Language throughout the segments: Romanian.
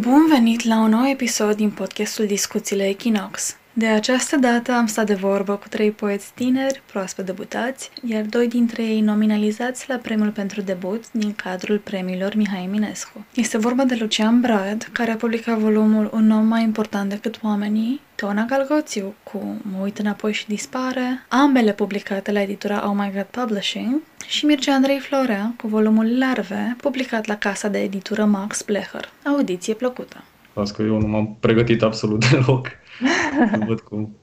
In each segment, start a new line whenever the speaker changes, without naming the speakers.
Bun venit la un nou episod din podcastul Discuțiile Equinox. De această dată am stat de vorbă cu trei poeți tineri, proaspăt debutați, iar doi dintre ei nominalizați la premiul pentru debut din cadrul premiilor Mihai Eminescu. Este vorba de Lucian Brad, care a publicat volumul Un om mai important decât oamenii, Tona Galgoțiu cu Mă uit înapoi și dispare, ambele publicate la editura Oh My God Publishing, și Mircea Andrei Florea cu volumul Larve, publicat la casa de editură Max Blecher. Audiție plăcută!
Las că eu nu m-am pregătit absolut deloc. Nu văd cum.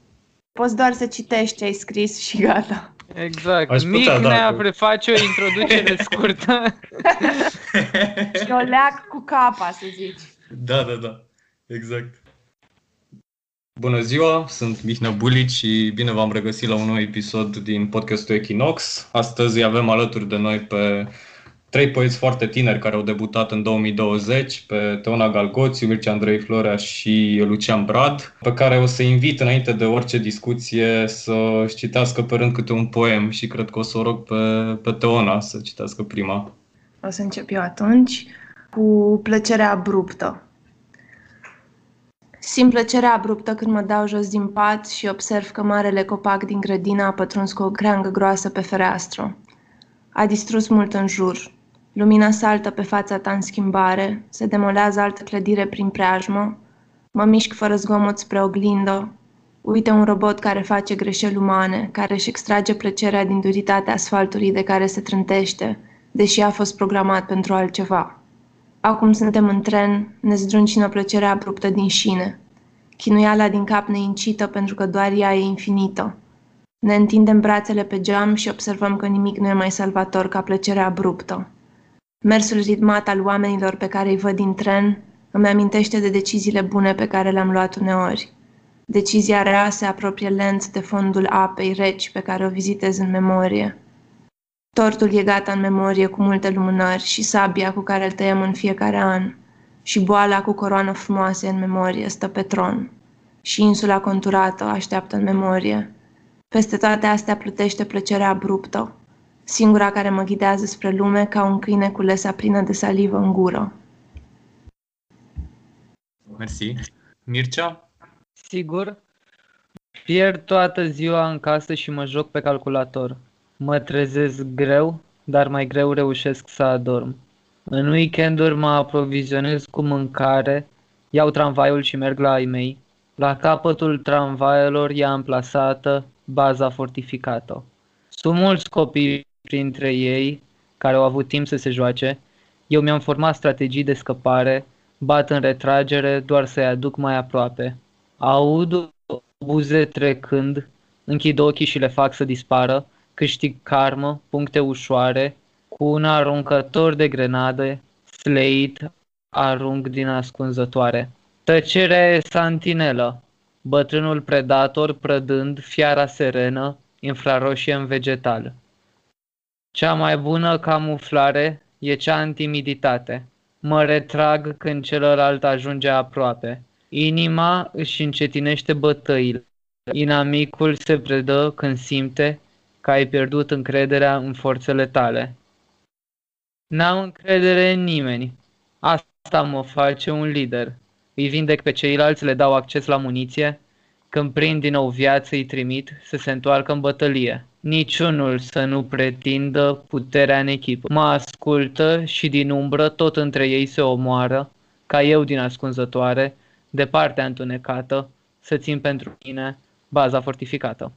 Poți doar să citești ce ai scris și gata.
Exact.
Aș
Mic
putea, da,
ne-a
că-
preface o introducere scurtă.
Și o leac cu capa, să zici.
Da, da, da. Exact. Bună ziua, sunt Mihnea Bulici și bine v-am regăsit la un nou episod din podcastul Equinox. Astăzi îi avem alături de noi pe trei poeți foarte tineri care au debutat în 2020, pe Teona Galgoțiu, Mircea Andrei Florea și Lucian Brad, pe care o să invit înainte de orice discuție să-și citească pe rând câte un poem și cred că o să o rog pe, pe Teona să citească prima.
O să încep eu atunci cu plăcerea abruptă. Simt plăcerea abruptă când mă dau jos din pat și observ că marele copac din grădină a pătruns cu o creangă groasă pe fereastră. A distrus mult în jur. Lumina saltă pe fața ta în schimbare, se demolează altă clădire prin preajmă, mă mișc fără zgomot spre oglindă, uite un robot care face greșeli umane, care își extrage plăcerea din duritatea asfaltului de care se trântește, deși a fost programat pentru altceva. Acum suntem în tren, ne zdruncină plăcerea abruptă din șine. Chinuiala din cap ne incită pentru că doar ea e infinită. Ne întindem brațele pe geam și observăm că nimic nu e mai salvator ca plăcerea abruptă. Mersul ritmat al oamenilor pe care îi văd din tren îmi amintește de deciziile bune pe care le-am luat uneori. Decizia rea se apropie lent de fondul apei reci pe care o vizitez în memorie. Tortul e gata în memorie cu multe lumânări și sabia cu care îl tăiem în fiecare an. Și boala cu coroană frumoasă în memorie stă pe tron. Și insula conturată așteaptă în memorie. Peste toate astea plutește plăcerea abruptă, singura care mă ghidează spre lume ca un câine cu lesa plină de salivă în gură.
Mersi. Mircea?
Sigur. Pierd toată ziua în casă și mă joc pe calculator. Mă trezesc greu, dar mai greu reușesc să adorm. În weekenduri mă aprovizionez cu mâncare, iau tramvaiul și merg la ai mei. La capătul tramvaielor e amplasată baza fortificată. Sunt mulți copii printre ei care au avut timp să se joace. Eu mi-am format strategii de scăpare, bat în retragere doar să-i aduc mai aproape. Aud buze trecând, închid ochii și le fac să dispară, câștig karmă, puncte ușoare, cu un aruncător de grenade, sleit, arunc din ascunzătoare. Tăcerea e santinelă, bătrânul predator prădând fiara serenă, infraroșie în vegetal. Cea mai bună camuflare e cea în timiditate. Mă retrag când celălalt ajunge aproape. Inima își încetinește bătăile. Inamicul se predă când simte că ai pierdut încrederea în forțele tale. N-am încredere în nimeni. Asta mă face un lider. Îi vindec pe ceilalți, le dau acces la muniție. Când prind din nou viață, îi trimit să se întoarcă în bătălie. Niciunul să nu pretindă puterea în echipă. Mă ascultă și din umbră tot între ei se omoară, ca eu din ascunzătoare, de partea întunecată, să țin pentru mine baza fortificată.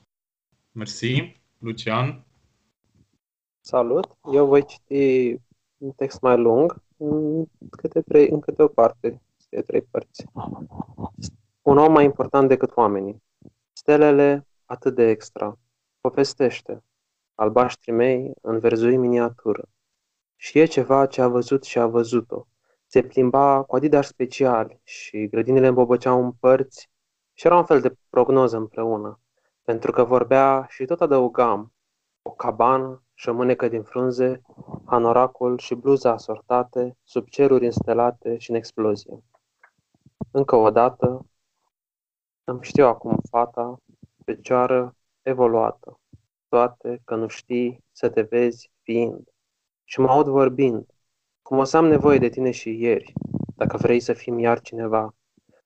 Mersi. Lucian?
Salut! Eu voi citi un text mai lung, în câte, trei, în câte o parte, de trei părți. Un om mai important decât oamenii. Stelele atât de extra. Povestește. Albaștrii mei în verzui miniatură. Și e ceva ce a văzut și a văzut-o. Se plimba cu Adidas special și grădinile îmbobăceau în părți și era un fel de prognoză împreună. Pentru că vorbea și tot adăugam o cabană și o mânecă din frunze, hanoracul și bluza asortate, sub ceruri instelate și în explozie. Încă o dată, îmi știu acum fata, fecioară evoluată, toate că nu știi să te vezi fiind. Și mă aud vorbind, cum o să am nevoie de tine și ieri, dacă vrei să fim iar cineva,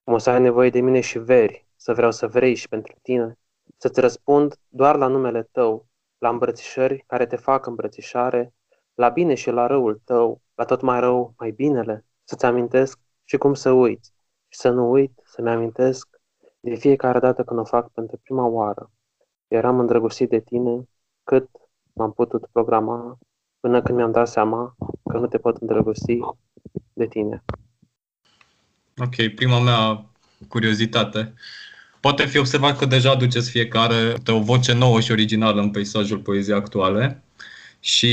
cum o să ai nevoie de mine și veri, să vreau să vrei și pentru tine, să-ți răspund doar la numele tău, la îmbrățișări care te fac îmbrățișare, la bine și la răul tău, la tot mai rău, mai binele, să-ți amintesc și cum să uiți, și să nu uit, să-mi amintesc de fiecare dată când o fac pentru prima oară. Eram îndrăgostit de tine cât m-am putut programa până când mi-am dat seama că nu te pot îndrăgosti de tine.
Ok, prima mea curiozitate. Poate fi observat că deja aduceți fiecare o voce nouă și originală în peisajul poeziei actuale și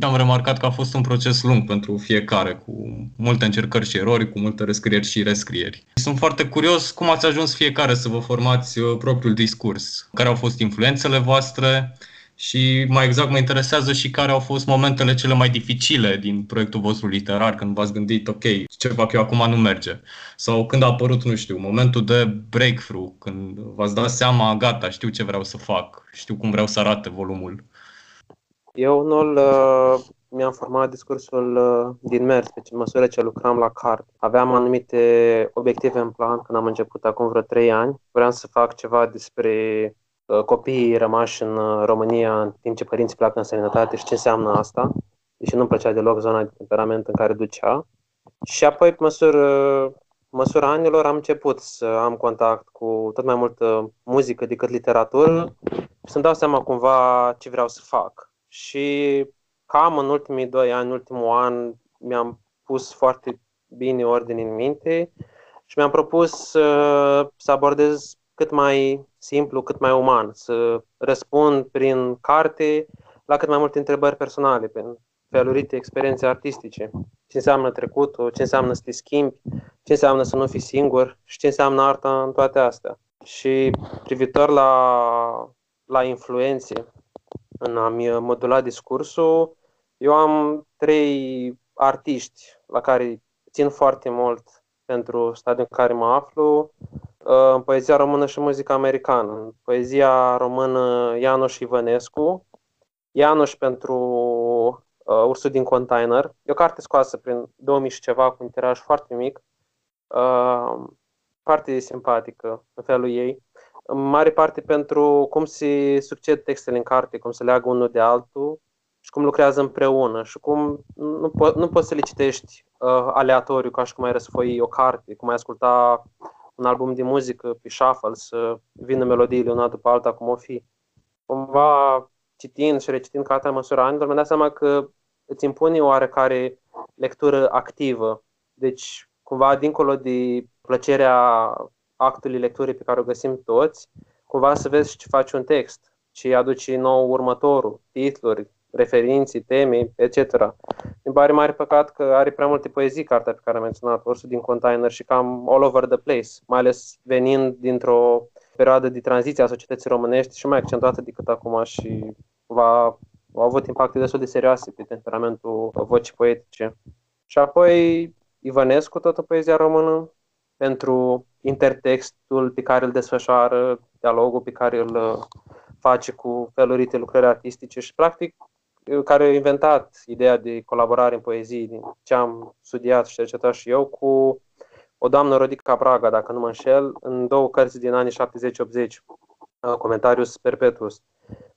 am remarcat că a fost un proces lung pentru fiecare, cu multe încercări și erori, cu multe rescrieri și rescrieri. Sunt foarte curios cum ați ajuns fiecare să vă formați uh, propriul discurs, care au fost influențele voastre și mai exact mă interesează și care au fost momentele cele mai dificile din proiectul vostru literar, când v-ați gândit, ok, ce fac eu acum nu merge. Sau când a apărut, nu știu, momentul de breakthrough, când v-ați dat seama, gata, știu ce vreau să fac, știu cum vreau să arate volumul.
Eu unul uh, mi-am format discursul uh, din mers, pe măsură ce lucram la carte. Aveam anumite obiective în plan când am început acum vreo trei ani. Vreau să fac ceva despre uh, copiii rămași în uh, România în timp ce părinții pleacă în sănătate și ce înseamnă asta. Deși nu-mi plăcea deloc zona de temperament în care ducea. Și apoi, pe măsură, măsura anilor, am început să am contact cu tot mai multă muzică decât literatură și să-mi dau seama cumva ce vreau să fac și cam în ultimii doi ani, în ultimul an, mi-am pus foarte bine ordine în minte și mi-am propus să, să abordez cât mai simplu, cât mai uman, să răspund prin carte la cât mai multe întrebări personale, prin felurite experiențe artistice. Ce înseamnă trecutul, ce înseamnă să te schimbi, ce înseamnă să nu fii singur și ce înseamnă arta în toate astea. Și privitor la, la influențe, în a-mi modula discursul, eu am trei artiști la care țin foarte mult pentru stadiul în care mă aflu, uh, în poezia română și muzica americană. În poezia română Ianoș Ivănescu, Ianoș pentru uh, Ursul din Container. E o carte scoasă prin 2000 și ceva, cu un tiraj foarte mic, uh, foarte simpatică în felul ei în mare parte pentru cum se succed textele în carte, cum se leagă unul de altul și cum lucrează împreună și cum nu, po- nu poți să le citești uh, aleatoriu ca și cum ai răsfoi o carte, cum ai asculta un album de muzică pe shuffle, să vină melodiile una după alta cum o fi. Cumva citind și recitind cartea în măsura anilor, mi-am dat seama că îți impune oarecare lectură activă. Deci, cumva, dincolo de plăcerea actului lecturii pe care o găsim toți, cumva să vezi ce face un text, ce aduce nou următorul, titluri, referinții, teme, etc. Mi pare mare păcat că are prea multe poezii cartea pe care am menționat, Ursul din container și cam all over the place, mai ales venind dintr-o perioadă de tranziție a societății românești și mai accentuată decât acum și va, au avut impacte destul de serioase pe temperamentul vocii poetice. Și apoi Ivănescu, tot o poezia română, pentru intertextul pe care îl desfășoară, dialogul pe care îl uh, face cu felurite lucrări artistice și, practic, uh, care a inventat ideea de colaborare în poezii, din ce am studiat și cercetat și eu, cu o doamnă Rodica Braga, dacă nu mă înșel, în două cărți din anii 70-80, uh, Comentarius Perpetuus.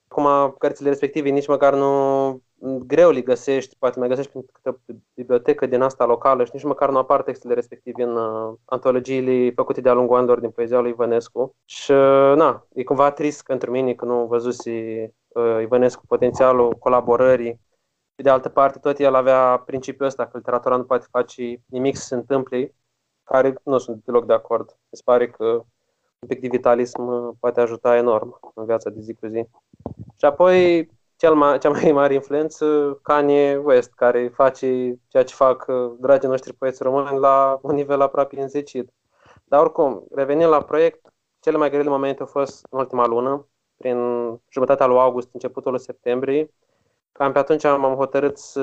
Acum, cărțile respective nici măcar nu greu le găsești, poate mai găsești prin câte o bibliotecă din asta locală și nici măcar nu apar textele respective în uh, antologiile făcute de-a lungul anilor din poezia lui Ivănescu. Și, uh, na, e cumva trist pentru mine că nu văzusi uh, Ivănescu potențialul colaborării. Pe de altă parte, tot el avea principiul ăsta că literatura nu poate face nimic să se întâmple, care nu sunt deloc de acord. Mi se pare că un pic de vitalism uh, poate ajuta enorm în viața de zi cu zi. Și apoi, cel mai, cea mai mare influență, Kanye West, care face ceea ce fac uh, dragii noștri poeți români la un nivel aproape înzecit. Dar oricum, revenind la proiect, cele mai grele momente au fost în ultima lună, prin jumătatea lui august, începutul lui septembrie. Cam pe atunci m-am hotărât să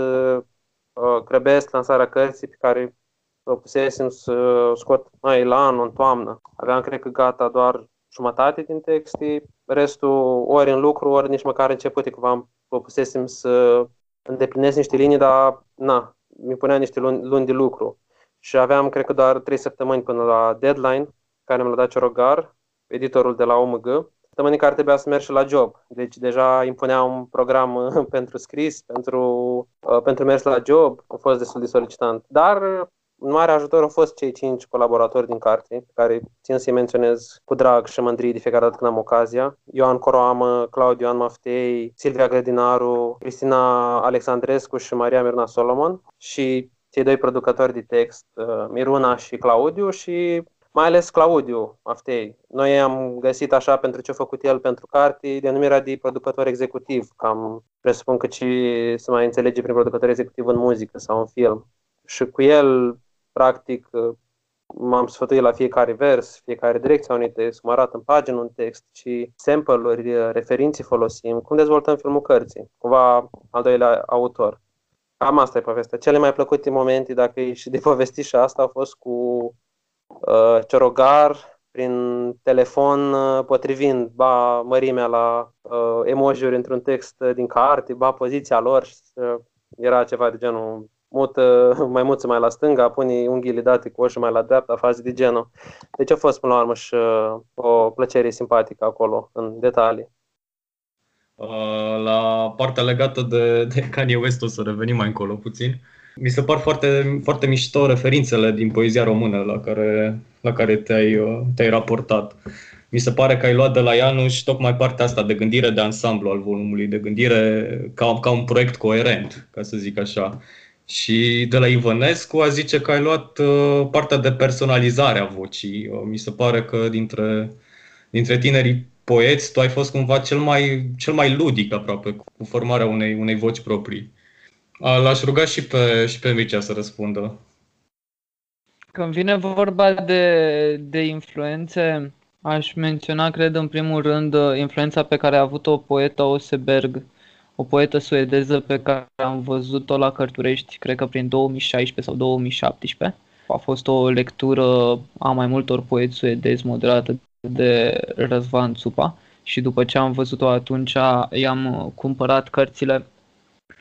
uh, grăbesc lansarea cărții pe care propusesem să scot mai la anul, în toamnă. Aveam, cred că, gata doar jumătate din texte, restul ori în lucru, ori nici măcar începute, că v-am propusesem să îndeplinesc niște linii, dar na, mi punea niște luni, luni de lucru. și aveam, cred că, doar trei săptămâni până la deadline, care mi l-a dat Ciorogar, editorul de la OMG, săptămânii care trebuia să merg și la job. Deci deja impunea un program pentru scris, pentru, uh, pentru mers la job, a fost destul de solicitant. Dar un mare ajutor au fost cei cinci colaboratori din carte, pe care țin să-i menționez cu drag și mândrie de fiecare dată când am ocazia. Ioan Coroamă, Claudiu Ioan Maftei, Silvia Grădinaru, Cristina Alexandrescu și Maria Mirna Solomon și cei doi producători de text, uh, Miruna și Claudiu și mai ales Claudiu Maftei. Noi am găsit așa pentru ce a făcut el pentru carte denumirea de producător executiv, cam presupun că și se mai înțelege prin producător executiv în muzică sau în film. Și cu el practic m-am sfătuit la fiecare vers, fiecare direcție a unui text, mă arată în pagină un text și sample-uri, referinții folosim, cum dezvoltăm filmul cărții, cumva al doilea autor. Cam asta e povestea. Cele mai plăcute momente, dacă e și de povesti și asta, au fost cu uh, Ciorogar, prin telefon, uh, potrivind ba mărimea la uh, emoji într-un text din carte, ba poziția lor. Și, uh, era ceva de genul mută maimuță mai la stânga, pune unghiile date cu oșul mai la dreapta, faci de genul. Deci a fost până la urmă și uh, o plăcere simpatică acolo, în detalii.
Uh, la partea legată de, de Kanye West o să revenim mai încolo puțin. Mi se par foarte, foarte mișto referințele din poezia română la care, la care te-ai, uh, te-ai raportat. Mi se pare că ai luat de la Ianuș tocmai partea asta de gândire de ansamblu al volumului, de gândire ca, ca un proiect coerent, ca să zic așa. Și de la Ivănescu a zice că ai luat uh, partea de personalizare a vocii. Uh, mi se pare că dintre, dintre tinerii poeți tu ai fost cumva cel mai, cel mai ludic aproape cu formarea unei, unei voci proprii. L-aș ruga și pe, și pe Mircea să răspundă.
Când vine vorba de, de influențe, aș menționa, cred, în primul rând, influența pe care a avut-o poeta Oseberg o poetă suedeză pe care am văzut-o la Cărturești, cred că prin 2016 sau 2017. A fost o lectură a mai multor poeți suedezi moderată de Răzvan Țupa și după ce am văzut-o atunci i-am cumpărat cărțile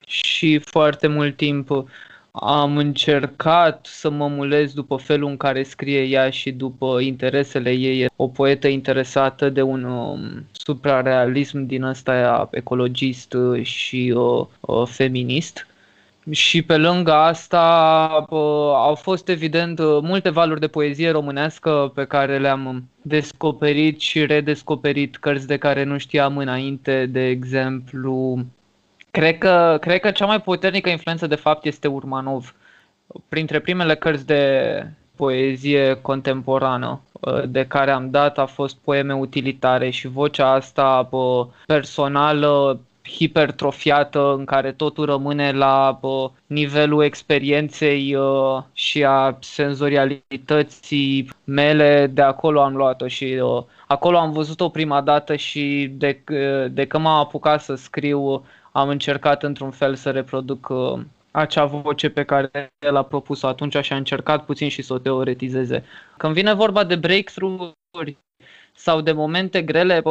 și foarte mult timp am încercat să mă mulez după felul în care scrie ea și după interesele ei. O poetă interesată de un um, suprarealism din ăsta ecologist și uh, uh, feminist. Și pe lângă asta uh, au fost evident uh, multe valuri de poezie românească pe care le-am descoperit și redescoperit cărți de care nu știam înainte, de exemplu Cred că, cred că cea mai puternică influență de fapt este Urmanov. Printre primele cărți de poezie contemporană uh, de care am dat a fost poeme utilitare și vocea asta personală hipertrofiată în care totul rămâne la nivelul experienței uh, și a senzorialității mele, de acolo am luat-o și uh, acolo am văzut-o prima dată și de, de când m-am apucat să scriu am încercat într-un fel să reproduc uh, acea voce pe care el a propus-o atunci și a încercat puțin și să o teoretizeze. Când vine vorba de breakthrough-uri sau de momente grele,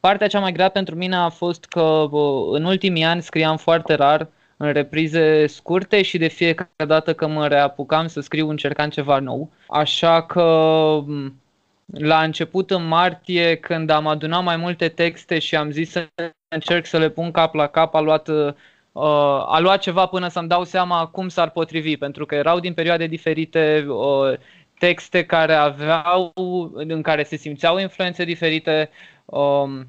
partea cea mai grea pentru mine a fost că în ultimii ani scriam foarte rar în reprize scurte și de fiecare dată că mă reapucam să scriu încercam ceva nou. Așa că la început în martie, când am adunat mai multe texte și am zis să încerc să le pun cap la cap, a luat, uh, a luat ceva până să-mi dau seama cum s-ar potrivi, pentru că erau din perioade diferite uh, texte care aveau, în care se simțeau influențe diferite um,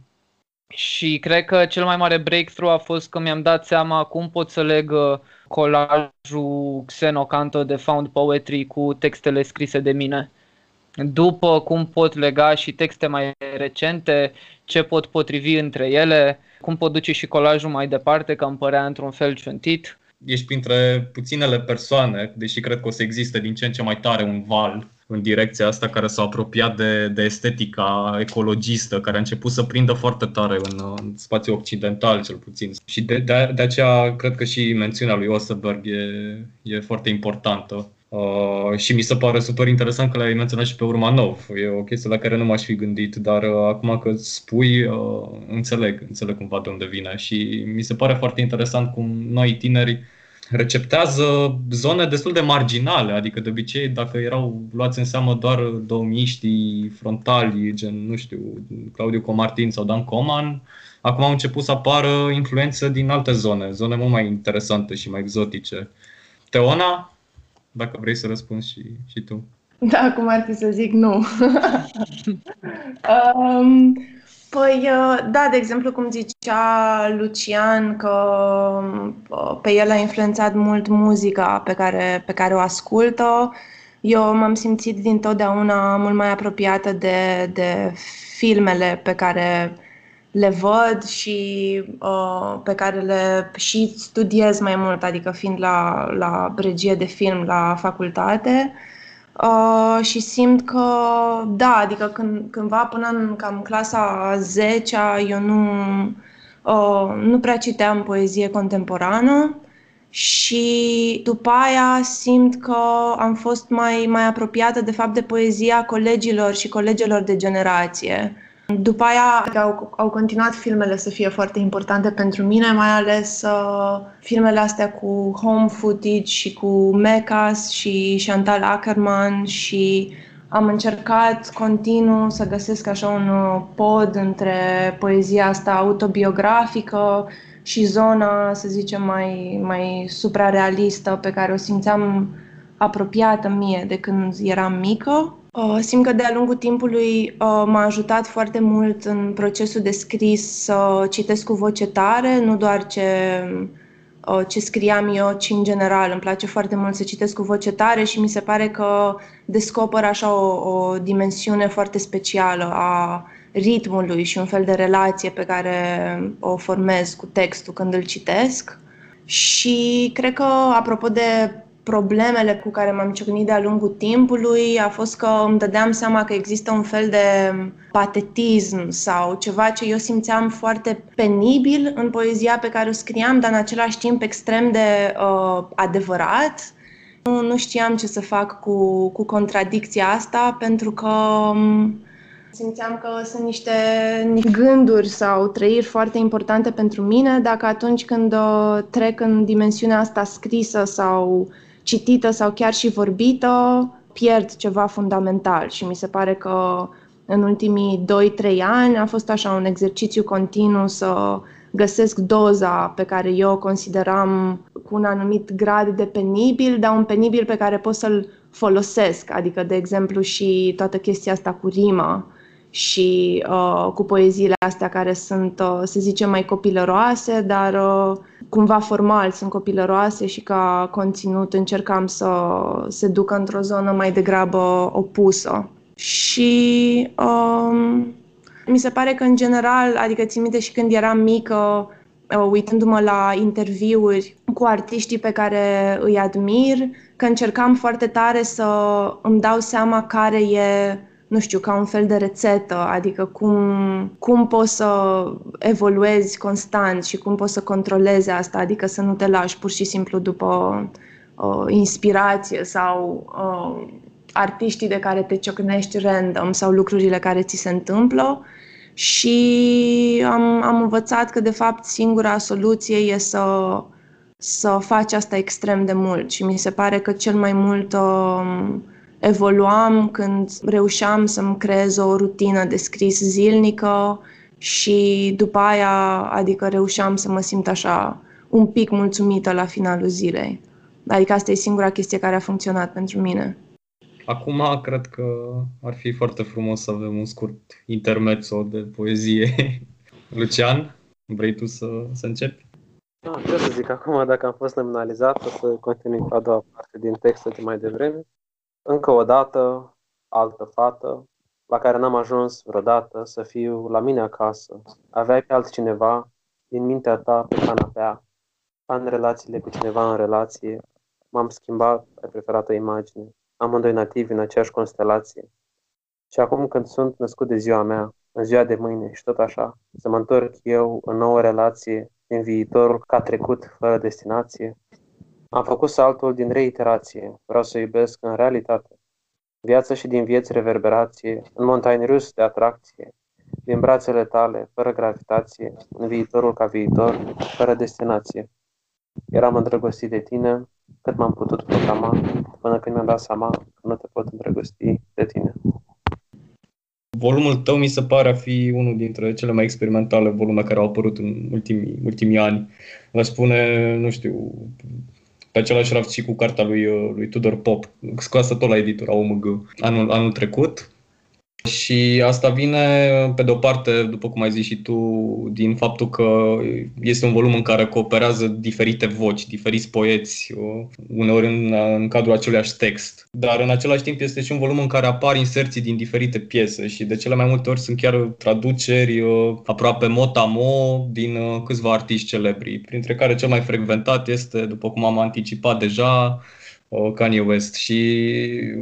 și cred că cel mai mare breakthrough a fost că mi-am dat seama cum pot să leg uh, colajul Xenocanto de Found Poetry cu textele scrise de mine după cum pot lega și texte mai recente, ce pot potrivi între ele, cum pot duce și colajul mai departe, că îmi părea într-un fel ciuntit.
Ești printre puținele persoane, deși cred că o să existe din ce în ce mai tare un val în direcția asta care s-a apropiat de, de estetica ecologistă, care a început să prindă foarte tare în, în spațiul occidental, cel puțin. Și de, de, de aceea cred că și mențiunea lui Osterberg e, e foarte importantă. Uh, și mi se pare super interesant că l-ai menționat și pe Urmanov. E o chestie la care nu m-aș fi gândit, dar uh, acum că spui, uh, înțeleg, înțeleg cumva de unde vine și mi se pare foarte interesant cum noi tineri receptează zone destul de marginale, adică de obicei dacă erau luați în seamă doar domiștii frontali, gen, nu știu, Claudiu Comartin sau Dan Coman, acum au început să apară influențe din alte zone, zone mult mai interesante și mai exotice. Teona, dacă vrei să răspunzi și, și tu.
Da, cum ar fi să zic nu. um, Păi, uh, da, de exemplu, cum zicea Lucian, că uh, pe el a influențat mult muzica pe care, pe care o ascultă. Eu m-am simțit dintotdeauna mult mai apropiată de, de filmele pe care le văd și uh, pe care le și studiez mai mult, adică fiind la, la regie de film la facultate. Uh, Uh, și simt că, da, adică când, cândva până în cam clasa 10 eu nu, uh, nu prea citeam poezie contemporană și după aia simt că am fost mai, mai apropiată de fapt de poezia colegilor și colegilor de generație. După aia au, au continuat filmele să fie foarte importante pentru mine, mai ales uh, filmele astea cu home footage și cu Mecas și Chantal Ackerman și am încercat continuu să găsesc așa un uh, pod între poezia asta autobiografică și zona, să zicem, mai, mai suprarealistă pe care o simțeam apropiată mie de când eram mică. Uh, simt că de-a lungul timpului uh, m-a ajutat foarte mult în procesul de scris să citesc cu voce tare, nu doar ce, uh, ce scriam eu, ci în general. Îmi place foarte mult să citesc cu voce tare și mi se pare că descoper așa o, o dimensiune foarte specială a ritmului și un fel de relație pe care o formez cu textul când îl citesc. Și cred că, apropo de problemele cu care m-am ciocnit de-a lungul timpului a fost că îmi dădeam seama că există un fel de patetism sau ceva ce eu simțeam foarte penibil în poezia pe care o scriam, dar în același timp extrem de uh, adevărat. Nu, nu știam ce să fac cu, cu contradicția asta pentru că um, simțeam că sunt niște gânduri sau trăiri foarte importante pentru mine, dacă atunci când uh, trec în dimensiunea asta scrisă sau citită sau chiar și vorbită, pierd ceva fundamental. Și mi se pare că în ultimii 2-3 ani a fost așa un exercițiu continuu să găsesc doza pe care eu o consideram cu un anumit grad de penibil, dar un penibil pe care pot să-l folosesc, adică, de exemplu, și toată chestia asta cu rima și uh, cu poeziile astea care sunt, uh, să zicem, mai copilăroase, dar uh, cumva formal sunt copilăroase și ca conținut încercam să se ducă într-o zonă mai degrabă opusă. Și um, mi se pare că, în general, adică țin minte și când eram mică, uh, uitându-mă la interviuri cu artiștii pe care îi admir, că încercam foarte tare să îmi dau seama care e nu știu, ca un fel de rețetă, adică cum, cum poți să evoluezi constant și cum poți să controlezi asta, adică să nu te lași pur și simplu după uh, inspirație sau uh, artiștii de care te ciocnești random sau lucrurile care ți se întâmplă. Și am, am învățat că de fapt singura soluție e să, să faci asta extrem de mult și mi se pare că cel mai mult uh, evoluam când reușeam să-mi creez o rutină de scris zilnică și după aia, adică reușeam să mă simt așa un pic mulțumită la finalul zilei. Adică asta e singura chestie care a funcționat pentru mine.
Acum cred că ar fi foarte frumos să avem un scurt intermezzo de poezie. Lucian, vrei tu să, să începi?
Da, ce să zic acum, dacă am fost nominalizat, o să continui cu a doua parte din textul de mai devreme. Încă o dată, altă fată, la care n-am ajuns vreodată să fiu la mine acasă. Aveai pe altcineva din mintea ta pe canapea, în relațiile cu cineva în relație. M-am schimbat, ai preferat o imagine. Amândoi nativi în aceeași constelație. Și acum când sunt născut de ziua mea, în ziua de mâine și tot așa, să mă întorc eu în nouă relație din viitorul ca trecut fără destinație, am făcut saltul din reiterație, vreau să iubesc în realitate. Viața și din vieți reverberație, în montaini rus de atracție, din brațele tale, fără gravitație, în viitorul ca viitor, fără destinație. eram îndrăgostit de tine cât m-am putut programa până când mi-am dat seama că nu te pot îndrăgosti de tine.
Volumul tău mi se pare a fi unul dintre cele mai experimentale volume care au apărut în ultimii, ultimii ani. Vă spune, nu știu, pe același raft și cu cartea lui, lui Tudor Pop, scoasă tot la editura OMG anul, anul trecut. Și asta vine, pe de o parte, după cum ai zis și tu, din faptul că este un volum în care cooperează diferite voci, diferiți poeți, uneori în, în cadrul aceluiași text. Dar în același timp este și un volum în care apar inserții din diferite piese și de cele mai multe ori sunt chiar traduceri aproape mot-a-mo din câțiva artiști celebri, printre care cel mai frecventat este, după cum am anticipat deja, Kanye West. Și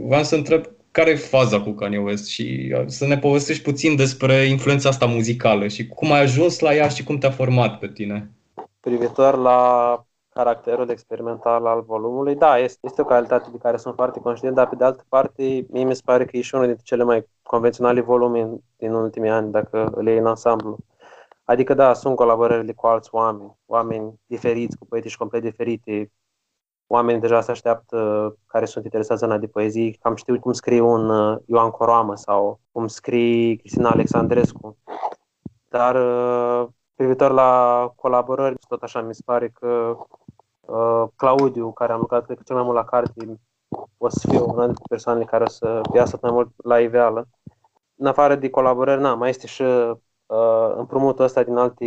vreau să întreb care e faza cu Kanye West și uh, să ne povestești puțin despre influența asta muzicală și cum ai ajuns la ea și cum te-a format pe tine.
Privitor la caracterul experimental al volumului, da, este, este o calitate de care sunt foarte conștient, dar pe de altă parte, mie mi se pare că e și unul dintre cele mai convenționale volume din ultimii ani, dacă le iei în ansamblu. Adică, da, sunt colaborările cu alți oameni, oameni diferiți, cu poetici complet diferite, oameni deja se așteaptă care sunt interesați în de poezii, cam știu cum scrie un uh, Ioan Coroamă sau cum scrie Cristina Alexandrescu. Dar uh, privitor la colaborări, tot așa mi se pare că uh, Claudiu, care am lucrat cred că cel mai mult la carte, o să fie una dintre persoanele care o să iasă mai mult la iveală. În afară de colaborări, na, mai este și uh, împrumutul ăsta din alte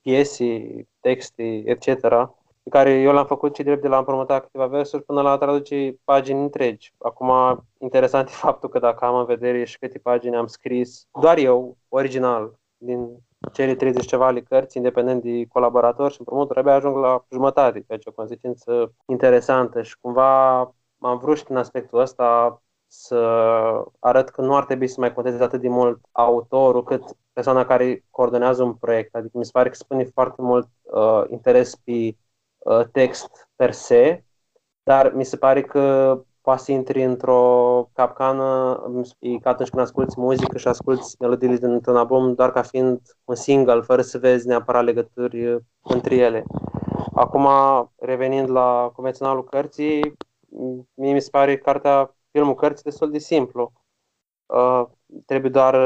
piese, texte, etc pe care eu l-am făcut și drept de la împrumutat câteva versuri până la a traduce pagini întregi. Acum, interesant e faptul că dacă am în vedere și câte pagini am scris, doar eu, original, din cele 30 ceva ale cărți, independent de colaborator și împrumuturi, abia ajung la jumătate, ceea ce o consecință interesantă și cumva am vrut și în aspectul ăsta să arăt că nu ar trebui să mai conteze atât de mult autorul cât persoana care coordonează un proiect. Adică mi se pare că spune foarte mult uh, interes pe Uh, text per se, dar mi se pare că poate să intri într-o capcană e ca atunci când asculti muzică și asculti melodiile dintr-un album doar ca fiind un single, fără să vezi neapărat legături între ele. Acum, revenind la convenționalul cărții, mie mi se pare cartea, filmul cărții destul de simplu. Uh, trebuie doar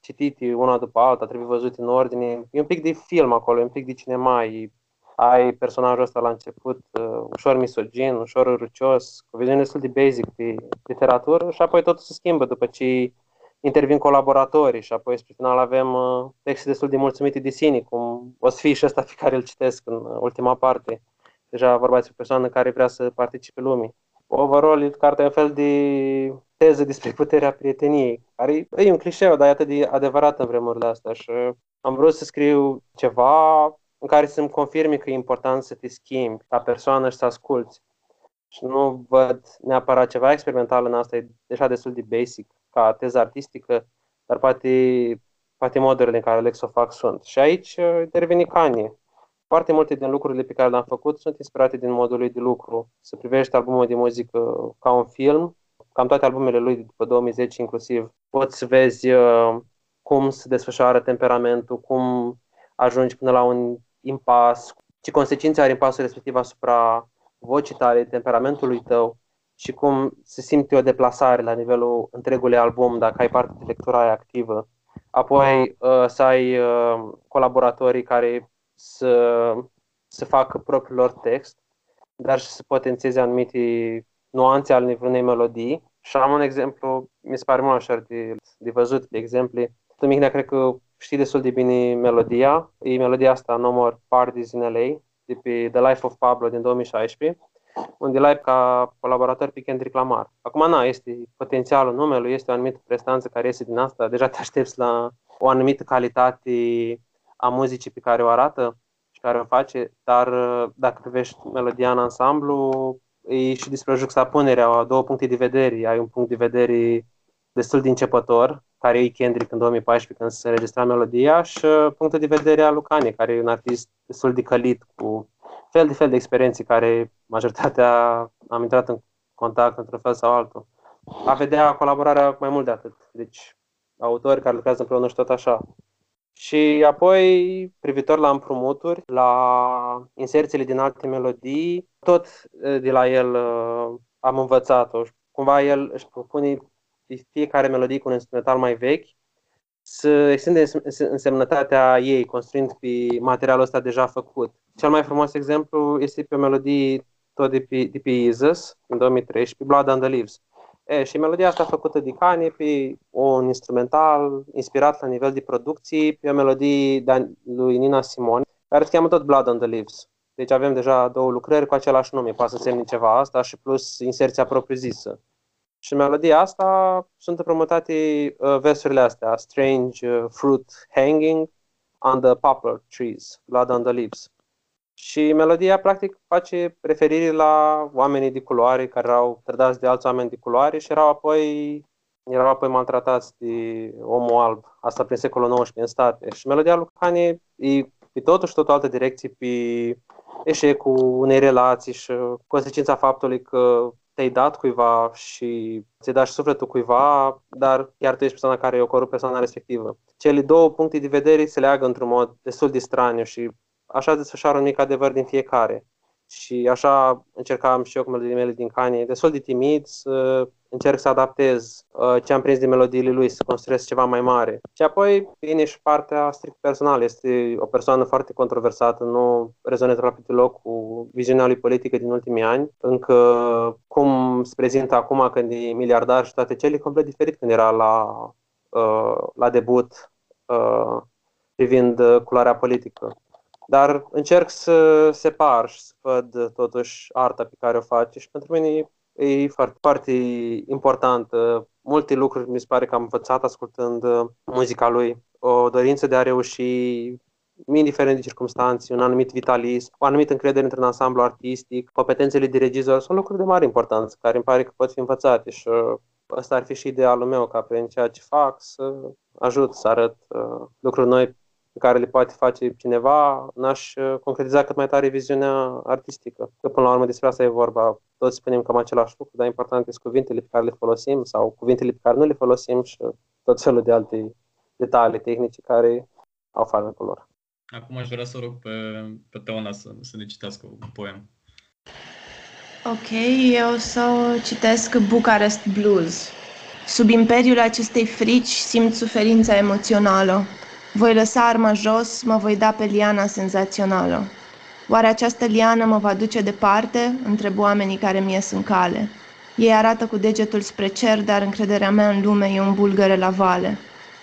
citit una după alta, trebuie văzut în ordine. E un pic de film acolo, e un pic de cinema, e ai personajul ăsta la început uh, ușor misogin, ușor rucios, cu viziune destul de basic pe literatură și apoi totul se schimbă după ce intervin colaboratorii și apoi spre final avem uh, texte destul de mulțumite de sine, cum o să fie și ăsta pe care îl citesc în uh, ultima parte. Deja vorba despre o persoană care vrea să participe lumii. Overall, cartea e un fel de teză despre puterea prieteniei, care e un clișeu, dar e atât de adevărat în vremurile astea și am vrut să scriu ceva în care să-mi confirme că e important să te schimbi ca persoană și să asculți. Și nu văd neapărat ceva experimental în asta, e deja destul de basic, ca teză artistică, dar poate, poate modurile în care aleg să o fac sunt. Și aici uh, intervine Kanye. Foarte multe din lucrurile pe care le-am făcut sunt inspirate din modul lui de lucru. Să privești albumul de muzică ca un film, cam toate albumele lui după 2010 inclusiv, poți să vezi uh, cum se desfășoară temperamentul, cum ajungi până la un impas, ce consecințe are impasul respectiv asupra vocii tale, temperamentului tău și cum se simte o deplasare la nivelul întregului album dacă ai parte de lectura aia activă. Apoi uh, să ai uh, colaboratorii care să, să facă propriul lor text, dar și să potențeze anumite nuanțe ale unei melodii. Și am un exemplu, mi se pare mult așa de, de văzut, de exemple. Mihnea cred că știi destul de bine melodia. E melodia asta, No More Parties in LA, de pe The Life of Pablo din 2016, unde live ca colaborator pe Kendrick Lamar. Acum, na, este potențialul numelui, este o anumită prestanță care iese din asta, deja te aștepți la o anumită calitate a muzicii pe care o arată și care o face, dar dacă privești melodia în ansamblu, e și despre juxtapunerea a două puncte de vedere. Ai un punct de vedere destul de începător, care e Kendrick în 2014 când se înregistra melodia și uh, punctul de vedere al Lucane, care e un artist destul de călit cu fel de fel de experiențe care majoritatea am intrat în contact într-un fel sau altul. A vedea colaborarea mai mult de atât. Deci autori care lucrează împreună și tot așa. Și apoi, privitor la împrumuturi, la inserțiile din alte melodii, tot de la el am învățat-o. Cumva el își propune fiecare melodie cu un instrumental mai vechi să extinde însemnătatea ei, construind pe materialul ăsta deja făcut. Cel mai frumos exemplu este pe o melodie tot de pe, de pe Isus, în 2013, Blood on the Leaves. E, și melodia asta făcută de Kanye pe un instrumental inspirat la nivel de producții, pe o melodie de lui Nina Simone, care se cheamă tot Blood on the Leaves. Deci avem deja două lucrări cu același nume, poate să semne ceva asta și plus inserția propriu-zisă. Și în melodia asta sunt promotate uh, versurile astea, Strange uh, fruit hanging on the poplar trees, blood on the leaves. Și melodia, practic, face referire la oamenii de culoare care erau trădați de alți oameni de culoare și erau apoi, erau apoi maltratați de omul alb. Asta prin secolul XIX în state. Și melodia lui Kanye e pe totuși tot o altă direcție, pe eșecul unei relații și consecința faptului că te-ai dat cuiva și ți-ai dat și sufletul cuiva, dar chiar tu ești persoana care o corupt persoana respectivă. Cele două puncte de vedere se leagă într-un mod destul de straniu și așa desfășoară un mic adevăr din fiecare. Și așa încercam și eu cu melodiile mele din Kanye, destul de timid, să încerc să adaptez uh, ce am prins din melodiile lui, să construiesc ceva mai mare. Și apoi vine și partea strict personală. Este o persoană foarte controversată, nu rezonează rapid deloc cu viziunea lui politică din ultimii ani. Încă cum se prezintă acum când e miliardar și toate cele, complet diferit când era la, uh, la debut uh, privind culoarea politică. Dar încerc să separ și să văd totuși arta pe care o face și pentru mine e foarte, foarte important. Multe lucruri mi se pare că am învățat ascultând muzica lui. O dorință de a reuși, indiferent de circunstanțe, un anumit vitalism, o anumită încredere într-un ansamblu artistic, competențele de regizor, sunt lucruri de mare importanță care îmi pare că pot fi învățate și ăsta ar fi și idealul meu, ca prin ceea ce fac să ajut să arăt uh, lucruri noi pe care le poate face cineva, n-aș uh, concretiza cât mai tare viziunea artistică. Că până la urmă despre asta e vorba. Toți spunem cam același lucru, dar important sunt cuvintele pe care le folosim sau cuvintele pe care nu le folosim și tot felul de alte detalii tehnice care au farmecul lor.
Acum aș vrea să rog pe, pe Teona să, să ne citească un poem.
Ok, eu să citesc Bucharest Blues. Sub imperiul acestei frici simt suferința emoțională. Voi lăsa arma jos, mă voi da pe liana senzațională. Oare această liană mă va duce departe? Întreb oamenii care mi ies în cale. Ei arată cu degetul spre cer, dar încrederea mea în lume e un bulgăre la vale.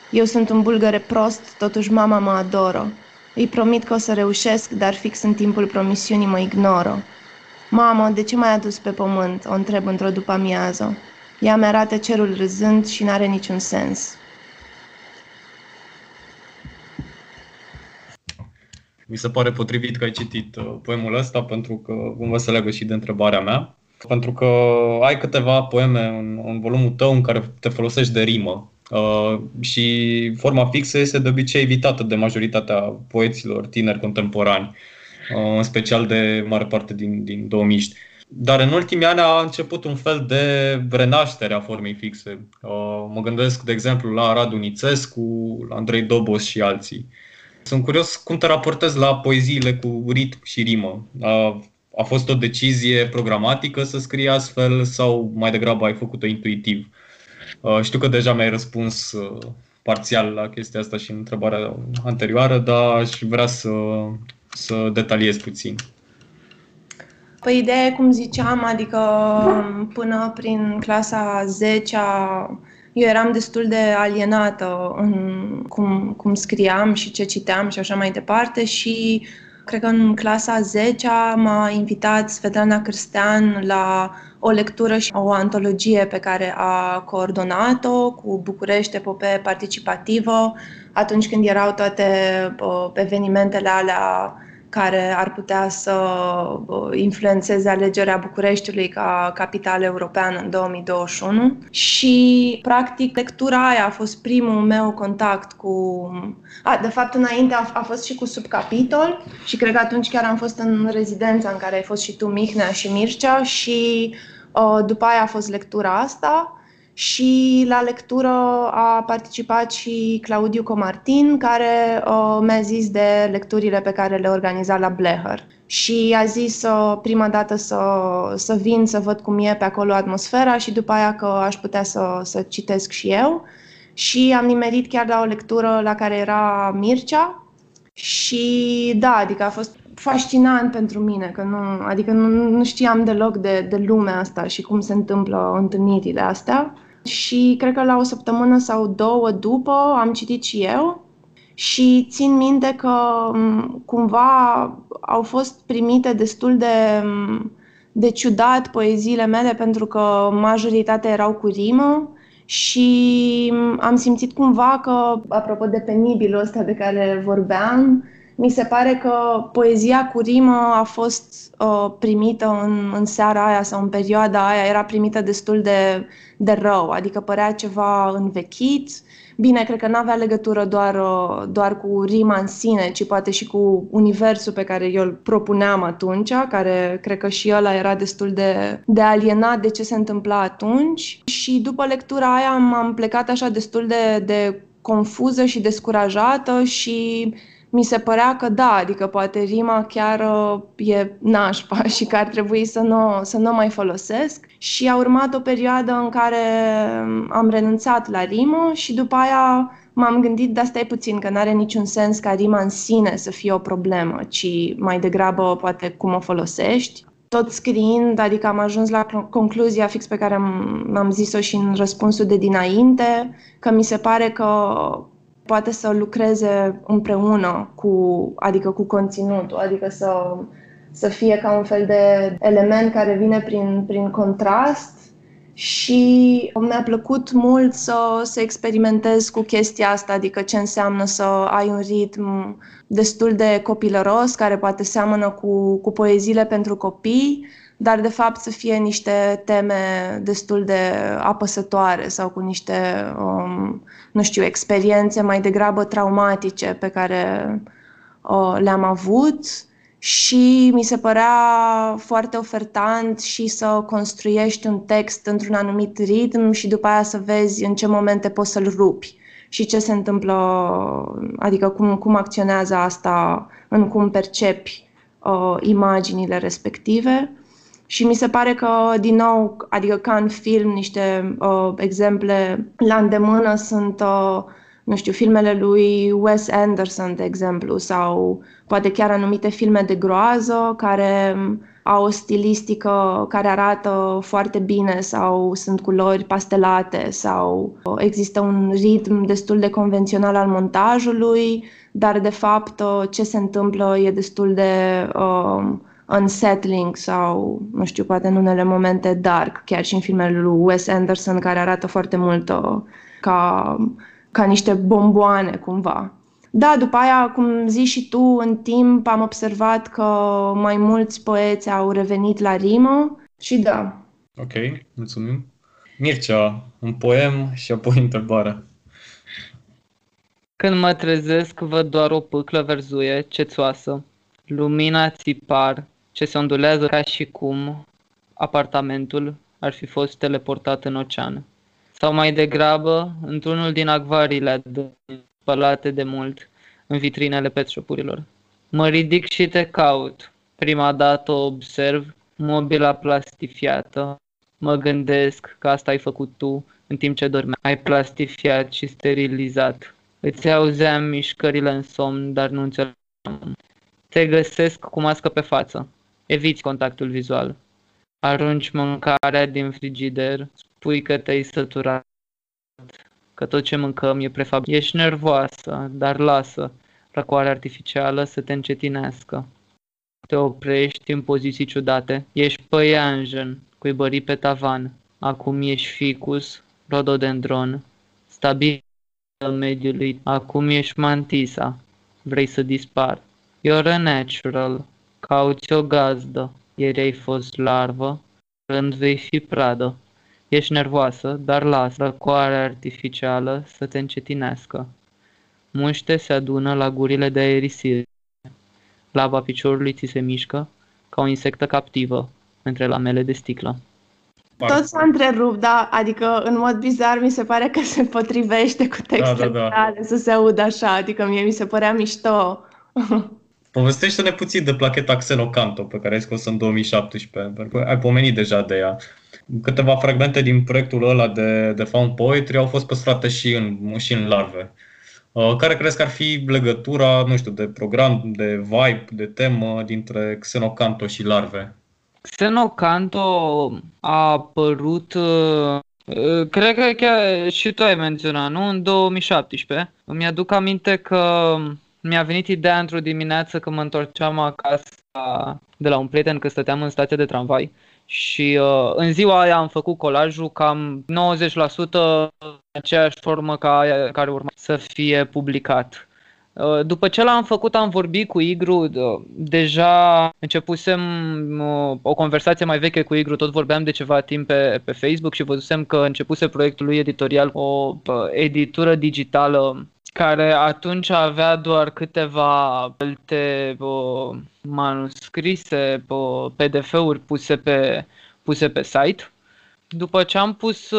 Eu sunt un bulgăre prost, totuși mama mă adoră. Îi promit că o să reușesc, dar fix în timpul promisiunii mă ignoră. Mamă, de ce m-ai adus pe pământ? O întreb într-o după amiază. Ea mi-arată cerul râzând și n-are niciun sens.
Mi se pare potrivit că ai citit uh, poemul ăsta pentru că cumva se leagă și de întrebarea mea. Pentru că ai câteva poeme în, în volumul tău în care te folosești de rimă. Uh, și forma fixă este de obicei evitată de majoritatea poeților tineri contemporani, uh, în special de mare parte din, din 2000 dar în ultimii ani a început un fel de renaștere a formei fixe. Uh, mă gândesc, de exemplu, la Radu Nițescu, la Andrei Dobos și alții. Sunt curios cum te raportezi la poeziile cu ritm și rimă. A, a fost o decizie programatică să scrii astfel sau mai degrabă ai făcut-o intuitiv? Știu că deja mi-ai răspuns parțial la chestia asta și în întrebarea anterioară, dar aș vrea să, să detaliez puțin.
Păi ideea cum ziceam, adică până prin clasa 10 eu eram destul de alienată în cum, cum scriam și ce citeam și așa mai departe și cred că în clasa 10 m-a invitat Svetlana Cristian la o lectură și o antologie pe care a coordonat-o cu București Epopee Participativă atunci când erau toate uh, evenimentele alea care ar putea să uh, influențeze alegerea Bucureștiului ca capitală europeană în 2021 și practic lectura aia a fost primul meu contact cu... A, de fapt înainte a, a fost și cu subcapitol și cred că atunci chiar am fost în rezidența în care ai fost și tu, Mihnea și Mircea și uh, după aia a fost lectura asta și la lectură a participat și Claudiu Comartin, care uh, mi-a zis de lecturile pe care le organiza la Bleher. Și a zis uh, prima dată să, să vin să văd cum e pe acolo atmosfera și după aia că aș putea să, să citesc și eu. Și am nimerit chiar la o lectură la care era Mircea, și da, adică a fost fascinant pentru mine, că nu, adică nu, nu știam deloc de, de lumea asta și cum se întâmplă întâlnirile astea. Și cred că la o săptămână sau două după am citit și eu și țin minte că cumva au fost primite destul de, de ciudat poeziile mele pentru că majoritatea erau cu rimă și am simțit cumva că, apropo de penibilul ăsta de care vorbeam, mi se pare că poezia cu rimă a fost uh, primită în, în seara aia sau în perioada aia, era primită destul de, de rău, adică părea ceva învechit. Bine, cred că nu avea legătură doar, uh, doar cu rima în sine, ci poate și cu universul pe care eu îl propuneam atunci, care cred că și ăla era destul de, de alienat de ce se întâmpla atunci. Și după lectura aia am plecat așa destul de, de confuză și descurajată și mi se părea că da, adică poate rima chiar uh, e nașpa și că ar trebui să nu, să nu mai folosesc. Și a urmat o perioadă în care am renunțat la rimă și după aia m-am gândit, dar stai puțin, că nu are niciun sens ca rima în sine să fie o problemă, ci mai degrabă poate cum o folosești. Tot scriind, adică am ajuns la concluzia fix pe care am, am zis-o și în răspunsul de dinainte, că mi se pare că poate să lucreze împreună cu, adică cu conținutul, adică să, să fie ca un fel de element care vine prin, prin contrast. Și mi-a plăcut mult să, să experimentez cu chestia asta, adică ce înseamnă să ai un ritm destul de copilăros, care poate seamănă cu, cu poeziile pentru copii, dar de fapt să fie niște teme destul de apăsătoare sau cu niște, um, nu știu, experiențe mai degrabă traumatice pe care uh, le-am avut și mi se părea foarte ofertant și să construiești un text într-un anumit ritm și după aia să vezi în ce momente poți să-l rupi și ce se întâmplă, adică cum, cum acționează asta în cum percepi uh, imaginile respective. Și mi se pare că, din nou, adică ca în film, niște uh, exemple la îndemână sunt, uh, nu știu, filmele lui Wes Anderson, de exemplu, sau poate chiar anumite filme de groază care au o stilistică care arată foarte bine sau sunt culori pastelate sau uh, există un ritm destul de convențional al montajului, dar de fapt uh, ce se întâmplă e destul de uh, unsettling sau, nu știu, poate în unele momente dark, chiar și în filmele lui Wes Anderson, care arată foarte mult uh, ca, ca niște bomboane, cumva. Da, după aia, cum zici și tu, în timp am observat că mai mulți poeți au revenit la rimă și da.
Ok, mulțumim. Mircea, un poem și apoi întrebare.
Când mă trezesc, văd doar o pâclă verzuie, cețoasă, lumina țipar, ce se ondulează ca și cum apartamentul ar fi fost teleportat în ocean. Sau mai degrabă, într-unul din acvariile spălate de mult în vitrinele petshopurilor. Mă ridic și te caut. Prima dată observ mobila plastifiată. Mă gândesc că asta ai făcut tu în timp ce dormeai. Ai plastifiat și sterilizat. Îți auzeam mișcările în somn, dar nu înțeleg. Te găsesc cu mască pe față. Eviți contactul vizual. Arunci mâncarea din frigider, spui că te-ai săturat, că tot ce mâncăm e prefabricat. Ești nervoasă, dar lasă răcoarea artificială să te încetinească. Te oprești în poziții ciudate. Ești păianjen, cuibărit pe tavan. Acum ești ficus, rododendron, stabil mediului. Acum ești mantisa. Vrei să dispar. You're a natural. Cauți o gazdă. Ieri ai fost larvă, când vei fi pradă. Ești nervoasă, dar lasă răcoarea artificială să te încetinească. Muște se adună la gurile de aerisire. Lava piciorului ți se mișcă ca o insectă captivă între lamele de sticlă.
Parcă.
Tot s-a întrerupt, da, adică în mod bizar mi se pare că se potrivește cu textele
da, da.
tale să se audă așa, adică mie mi se părea mișto.
Povestește-ne puțin de placheta Xenocanto pe care ai scos în 2017, pentru că ai pomenit deja de ea. Câteva fragmente din proiectul ăla de, de Found Poetry au fost păstrate și în, și în larve. Uh, care crezi că ar fi legătura, nu știu, de program, de vibe, de temă dintre Xenocanto și larve?
Xenocanto a apărut, uh, uh, cred că chiar și tu ai menționat, nu? În 2017. Îmi aduc aminte că mi-a venit ideea într-o dimineață când mă întorceam acasă de la un prieten că stăteam în stația de tramvai și uh, în ziua aia am făcut colajul cam 90% aceeași formă ca aia care urma să fie publicat. Uh, după ce l-am făcut, am vorbit cu Igru, uh, deja începusem uh, o conversație mai veche cu Igru, tot vorbeam de ceva timp pe, pe Facebook și văzusem că începuse proiectul lui editorial o editură digitală care atunci avea doar câteva alte manuscrise, PDF-uri puse pe, puse pe site. După ce am pus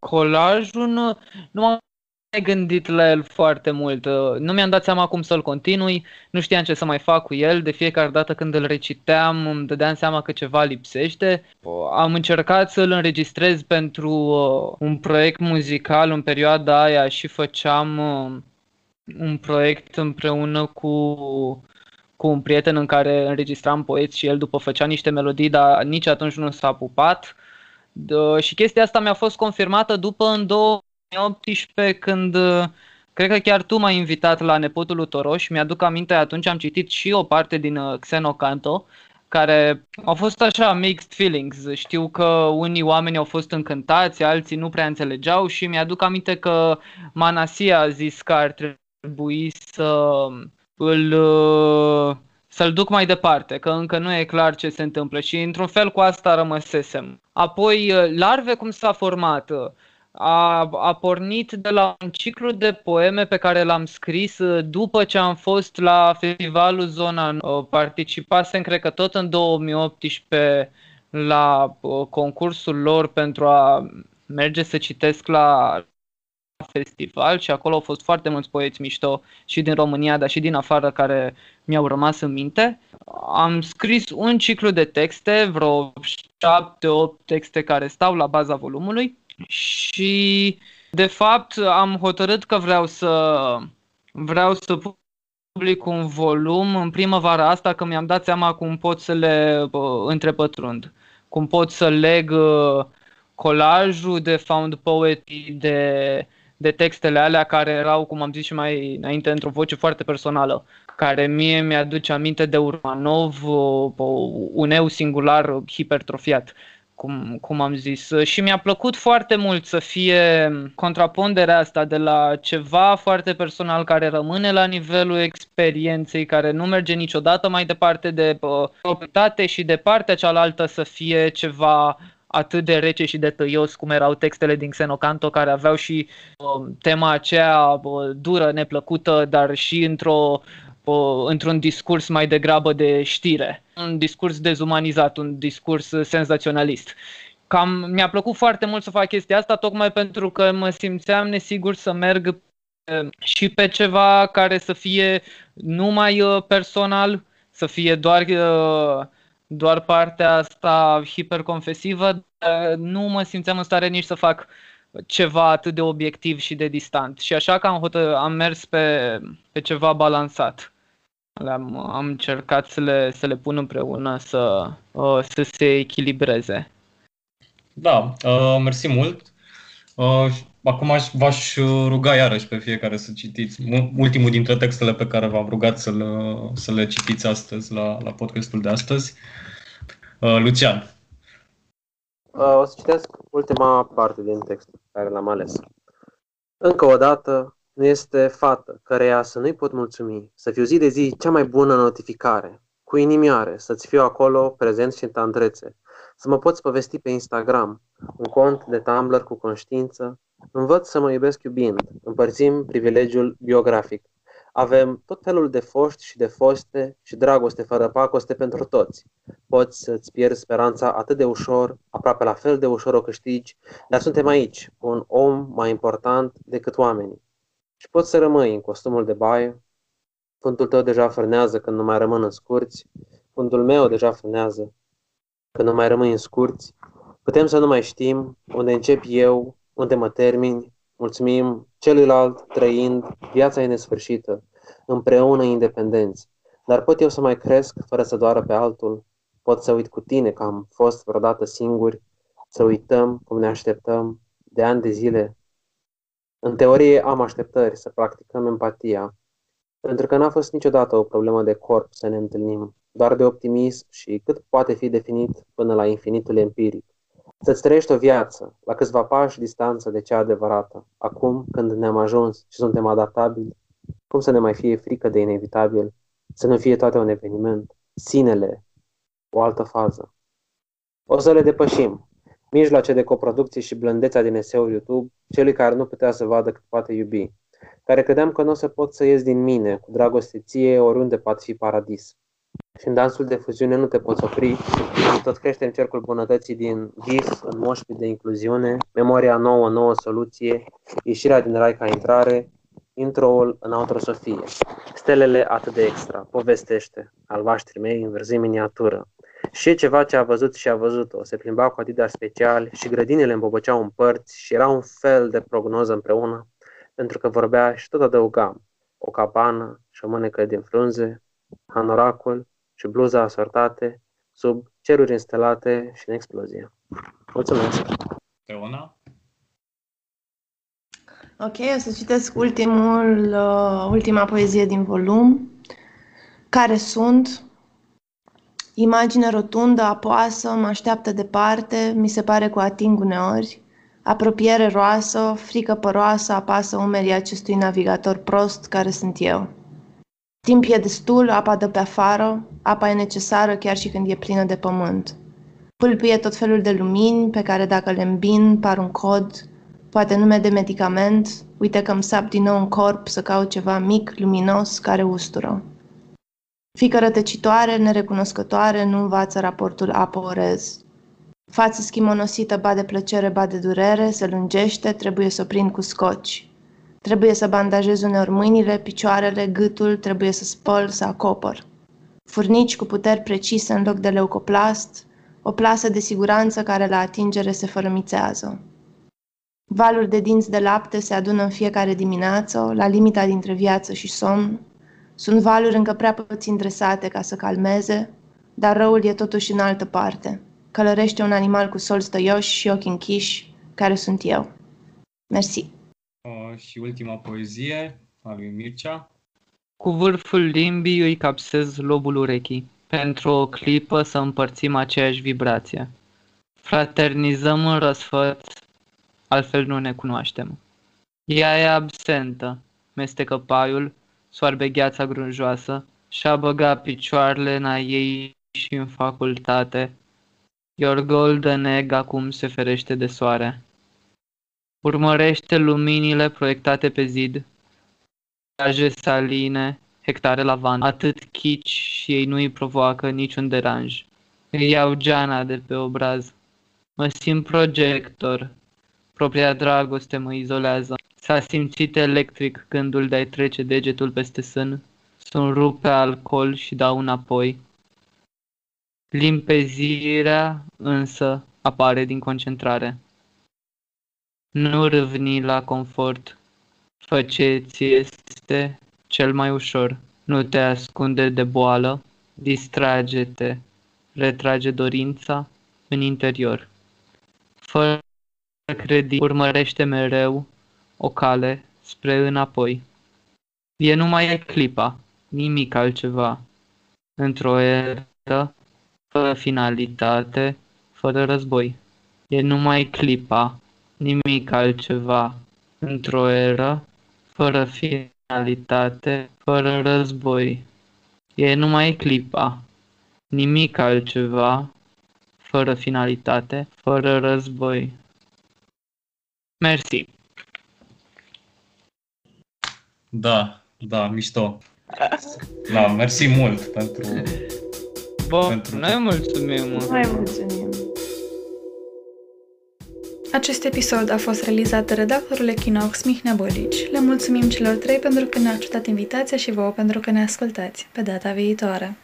colajul, nu, nu am mai gândit la el foarte mult. Nu mi-am dat seama cum să-l continui, nu știam ce să mai fac cu el. De fiecare dată când îl reciteam, îmi dădeam seama că ceva lipsește. Am încercat să-l înregistrez pentru un proiect muzical în perioada aia și făceam un proiect împreună cu, cu un prieten în care înregistram poeți și el după făcea niște melodii, dar nici atunci nu s-a pupat. De, și chestia asta mi-a fost confirmată după în 2018 când cred că chiar tu m-ai invitat la nepotul lui Toroș. Mi-aduc aminte, atunci am citit și o parte din uh, Xenocanto care au fost așa mixed feelings. Știu că unii oameni au fost încântați, alții nu prea înțelegeau și mi-aduc aminte că Manasia a zis că ar trebui trebui să îl să-l duc mai departe, că încă nu e clar ce se întâmplă și într-un fel cu asta rămăsesem. Apoi, Larve cum s-a format? A, a pornit de la un ciclu de poeme pe care l-am scris după ce am fost la festivalul Zona Participasem, cred că tot în 2018, la concursul lor pentru a merge să citesc la festival și acolo au fost foarte mulți poeți mișto și din România, dar și din afară care mi-au rămas în minte. Am scris un ciclu de texte, vreo 7-8 texte care stau la baza volumului și de fapt am hotărât că vreau să vreau să public un volum în primăvara asta că mi-am dat seama cum pot să le uh, întrepătrund, cum pot să leg uh, colajul de found poetry, de de textele alea care erau, cum am zis și mai înainte, într-o voce foarte personală, care mie mi-aduce aminte de Urmanov, un eu singular hipertrofiat, cum, cum am zis. Și mi-a plăcut foarte mult să fie contraponderea asta de la ceva foarte personal care rămâne la nivelul experienței, care nu merge niciodată mai departe de proprietate și de partea cealaltă să fie ceva atât de rece și de tăios cum erau textele din Xenocanto, care aveau și uh, tema aceea uh, dură, neplăcută, dar și într-o uh, într-un discurs mai degrabă de știre, un discurs dezumanizat, un discurs senzaționalist. Cam mi-a plăcut foarte mult să fac chestia asta, tocmai pentru că mă simțeam nesigur să merg și pe ceva care să fie numai uh, personal, să fie doar uh, doar partea asta hiperconfesivă, dar nu mă simțeam în stare nici să fac ceva atât de obiectiv și de distant. Și așa că am, hotă, am mers pe, pe ceva balansat. Am, am încercat să le, să le pun împreună, să, uh, să se echilibreze.
Da, uh, mersi mult. Uh, acum aș, v-aș ruga iarăși pe fiecare să citiți ultimul dintre textele pe care v-am rugat să le, să le citiți astăzi la, la podcastul de astăzi. Uh, Lucian.
Uh, o să citesc ultima parte din textul care l-am ales. Încă o dată, nu este fată căreia să nu-i pot mulțumi, să fiu zi de zi cea mai bună notificare, cu inimioare, să-ți fiu acolo prezent și în tandrețe, să mă poți povesti pe Instagram, un cont de Tumblr cu conștiință, învăț să mă iubesc iubind, împărțim privilegiul biografic. Avem tot felul de foști și de foste și dragoste fără pacoste pentru toți. Poți să-ți pierzi speranța atât de ușor, aproape la fel de ușor o câștigi, dar suntem aici, un om mai important decât oamenii. Și poți să rămâi în costumul de baie, fundul tău deja frânează când nu mai rămân în scurți, fundul meu deja frânează când nu mai rămâi în scurți, putem să nu mai știm unde încep eu, unde mă termin, mulțumim celuilalt trăind, viața e nesfârșită, împreună independenți. Dar pot eu să mai cresc fără să doară pe altul? Pot să uit cu tine că am fost vreodată singuri, să uităm cum ne așteptăm de ani de zile. În teorie am așteptări să practicăm empatia, pentru că n-a fost niciodată o problemă de corp să ne întâlnim, doar de optimism și cât poate fi definit până la infinitul empiric. Să-ți trăiești o viață la câțiva pași distanță de cea adevărată. Acum, când ne-am ajuns și suntem adaptabili, cum să ne mai fie frică de inevitabil? Să nu fie toate un eveniment. Sinele, o altă fază. O să le depășim. Mijloace de coproducție și blândețea din eseul YouTube, celui care nu putea să vadă cât poate iubi, care credeam că nu o să pot să ies din mine, cu dragoste ție, oriunde poate fi paradis. Și în dansul de fuziune nu te poți opri, tot crește în cercul bunătății din GIF, în moșpi de incluziune, memoria nouă, nouă soluție, ieșirea din rai ca intrare, intro-ul în autosofie. Stelele atât de extra, povestește, albaștri mei, înverzi miniatură. Și e ceva ce a văzut și a văzut-o. Se plimba cu Adidas special și grădinile îmbobăceau în părți și era un fel de prognoză împreună, pentru că vorbea și tot adăugam. O cabană și o mânecă din frunze, hanoracul și bluza asortate sub ceruri instelate și în explozie. Mulțumesc!
Teona?
Ok, o să citesc ultimul, uh, ultima poezie din volum, care sunt Imagine rotundă, apoasă, mă așteaptă departe, mi se pare cu ating uneori, apropiere roasă, frică păroasă apasă umerii acestui navigator prost care sunt eu. Timp e destul, apa dă pe afară, apa e necesară chiar și când e plină de pământ. Pâlpâie tot felul de lumini pe care dacă le îmbin par un cod, poate nume de medicament, uite că îmi sap din nou în corp să caut ceva mic, luminos, care ustură. Fică rătăcitoare, nerecunoscătoare, nu învață raportul apă-orez. Față schimonosită, ba de plăcere, ba de durere, se lungește, trebuie să o prind cu scoci. Trebuie să bandajez uneori mâinile, picioarele, gâtul, trebuie să spăl, să acopăr. Furnici cu puteri precise în loc de leucoplast, o plasă de siguranță care la atingere se fărămițează. Valuri de dinți de lapte se adună în fiecare dimineață, la limita dintre viață și somn. Sunt valuri încă prea puțin dresate ca să calmeze, dar răul e totuși în altă parte. Călărește un animal cu sol stăioși și ochi închiși, care sunt eu. Mersi.
Uh, și ultima poezie a lui Mircea.
Cu vârful limbii îi capsez lobul urechii, pentru o clipă să împărțim aceeași vibrație. Fraternizăm în răsfăț, altfel nu ne cunoaștem. Ea e absentă, mestecă paiul, soarbe gheața grunjoasă și-a băgat picioarele în a ei și în facultate. Your golden egg acum se ferește de soare. Urmărește luminile proiectate pe zid, plaje saline, hectare lavand, atât chici și ei nu îi provoacă niciun deranj. Îi iau geana de pe obraz. Mă simt projector. Propria dragoste mă izolează. S-a simțit electric gândul de a-i trece degetul peste sân. Sunt rupe alcool și dau înapoi. Limpezirea însă apare din concentrare. Nu râvni la confort. Fă ce ți este cel mai ușor. Nu te ascunde de boală. Distrage-te. Retrage dorința în interior. Fără credit, urmărește mereu o cale spre înapoi. E numai clipa, nimic altceva. Într-o eră, fără finalitate, fără război. E numai clipa, nimic altceva. Într-o eră, fără finalitate, fără război. E numai clipa, nimic altceva, fără finalitate, fără război. Mersi.
Da, Da, mișto. Da, mersi mult pentru...
Bun,
Pentru-
noi mulțumim. mă.
Mai mulțumim!
Acest episod a fost realizat de redactorul Equinox Mihnea Bolici. Le mulțumim celor trei pentru că ne-au acceptat invitația și vouă pentru că ne ascultați. Pe data viitoare!